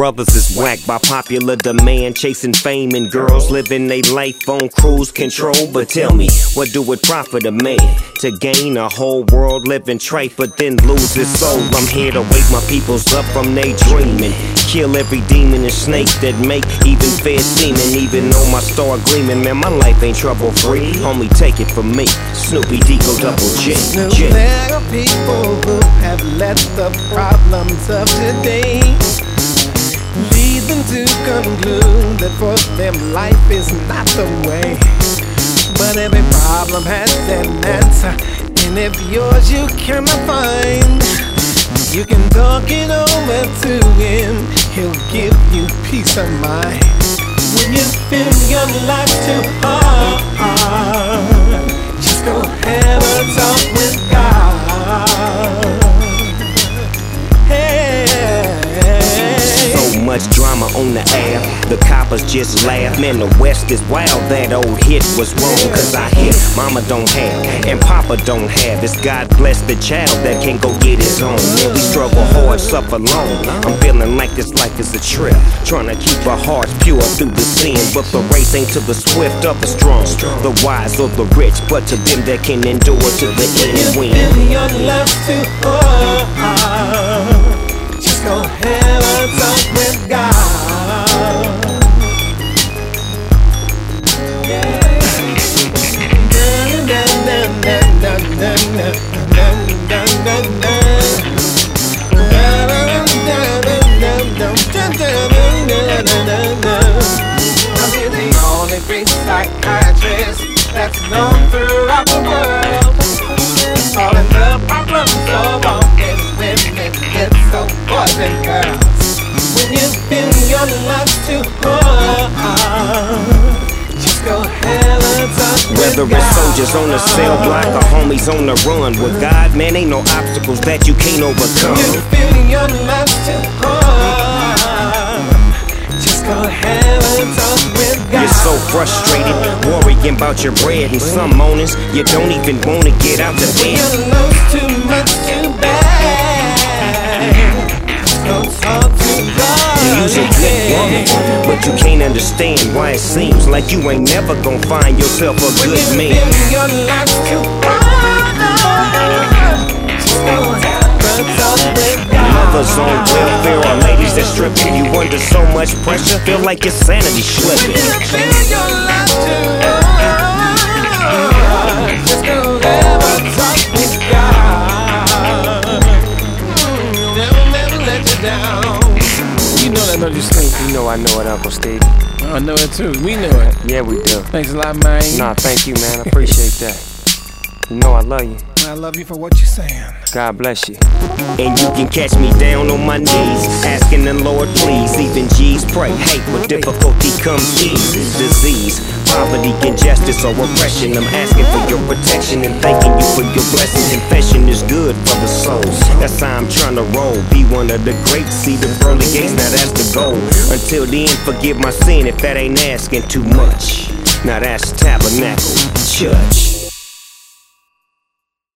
brothers is whacked by popular demand, chasing fame and girls living their life on cruise control. But tell me, what do it profit a man to gain a whole world living trite, but then lose his soul? I'm here to wake my peoples up from their dreaming, kill every demon and snake that make even fair seeming. Even though my star gleaming, man, my life ain't trouble free. Homie, take it from me, Snoopy D-O Double G. G. There are people who have let the problems of today to conclude that for them life is not the way. But every problem has an answer, and if yours you cannot find, you can talk it over to him. He'll give you peace of mind. When you feel your life too hard, the coppers just laugh. Man, the West is wild. That old hit was wrong, cause I hear mama don't have and papa don't have. It's God bless the child that can go get his own. Man, we struggle hard, suffer long. I'm feeling like this life is a trip, trying to keep our hearts pure through the sin. But the race ain't to the swift or the strong, the wise or the rich, but to them that can endure to the end and win. Your love hard. Just go have psychiatrist that's known throughout the world. Solving the problems of all men, women, kids, so boys and girls. When you feel your life too hard, just go have a talk Whether it's soldiers on the cell block or homies on the run, with God, man, ain't no obstacles that you can't overcome. You feel your life too hard, just go have so frustrated, worrying about your bread, and some mornings you don't even wanna get out the bed. you lose too much too bad, go talk to God. You's a good woman, but you can't understand why it seems like you ain't never gonna find yourself a good man. your life too hard, just with Mothers on welfare or ladies that strip you, you under so much pressure, feel like your sanity slipping. You feel your life too hard, just go have a talk with God. Never, never let you down. You know that, don't you, Snoop? You know I know it, Uncle Steve. I know it too. We know it. Yeah, we do. Thanks a lot, man. Nah, thank you, man. I appreciate that. You know I love you. I love you for what you're saying. God bless you. And you can catch me down on my knees, asking the Lord, please. Even G's pray. Hey, with difficulty comes ease, disease, poverty, injustice, or oppression. I'm asking for your protection and thanking you for your blessing. Confession is good for the soul. That's how I'm trying to roll. Be one of the greats, see the pearly gates. Now that's the goal. Until then, forgive my sin if that ain't asking too much. Now that's Tabernacle Church.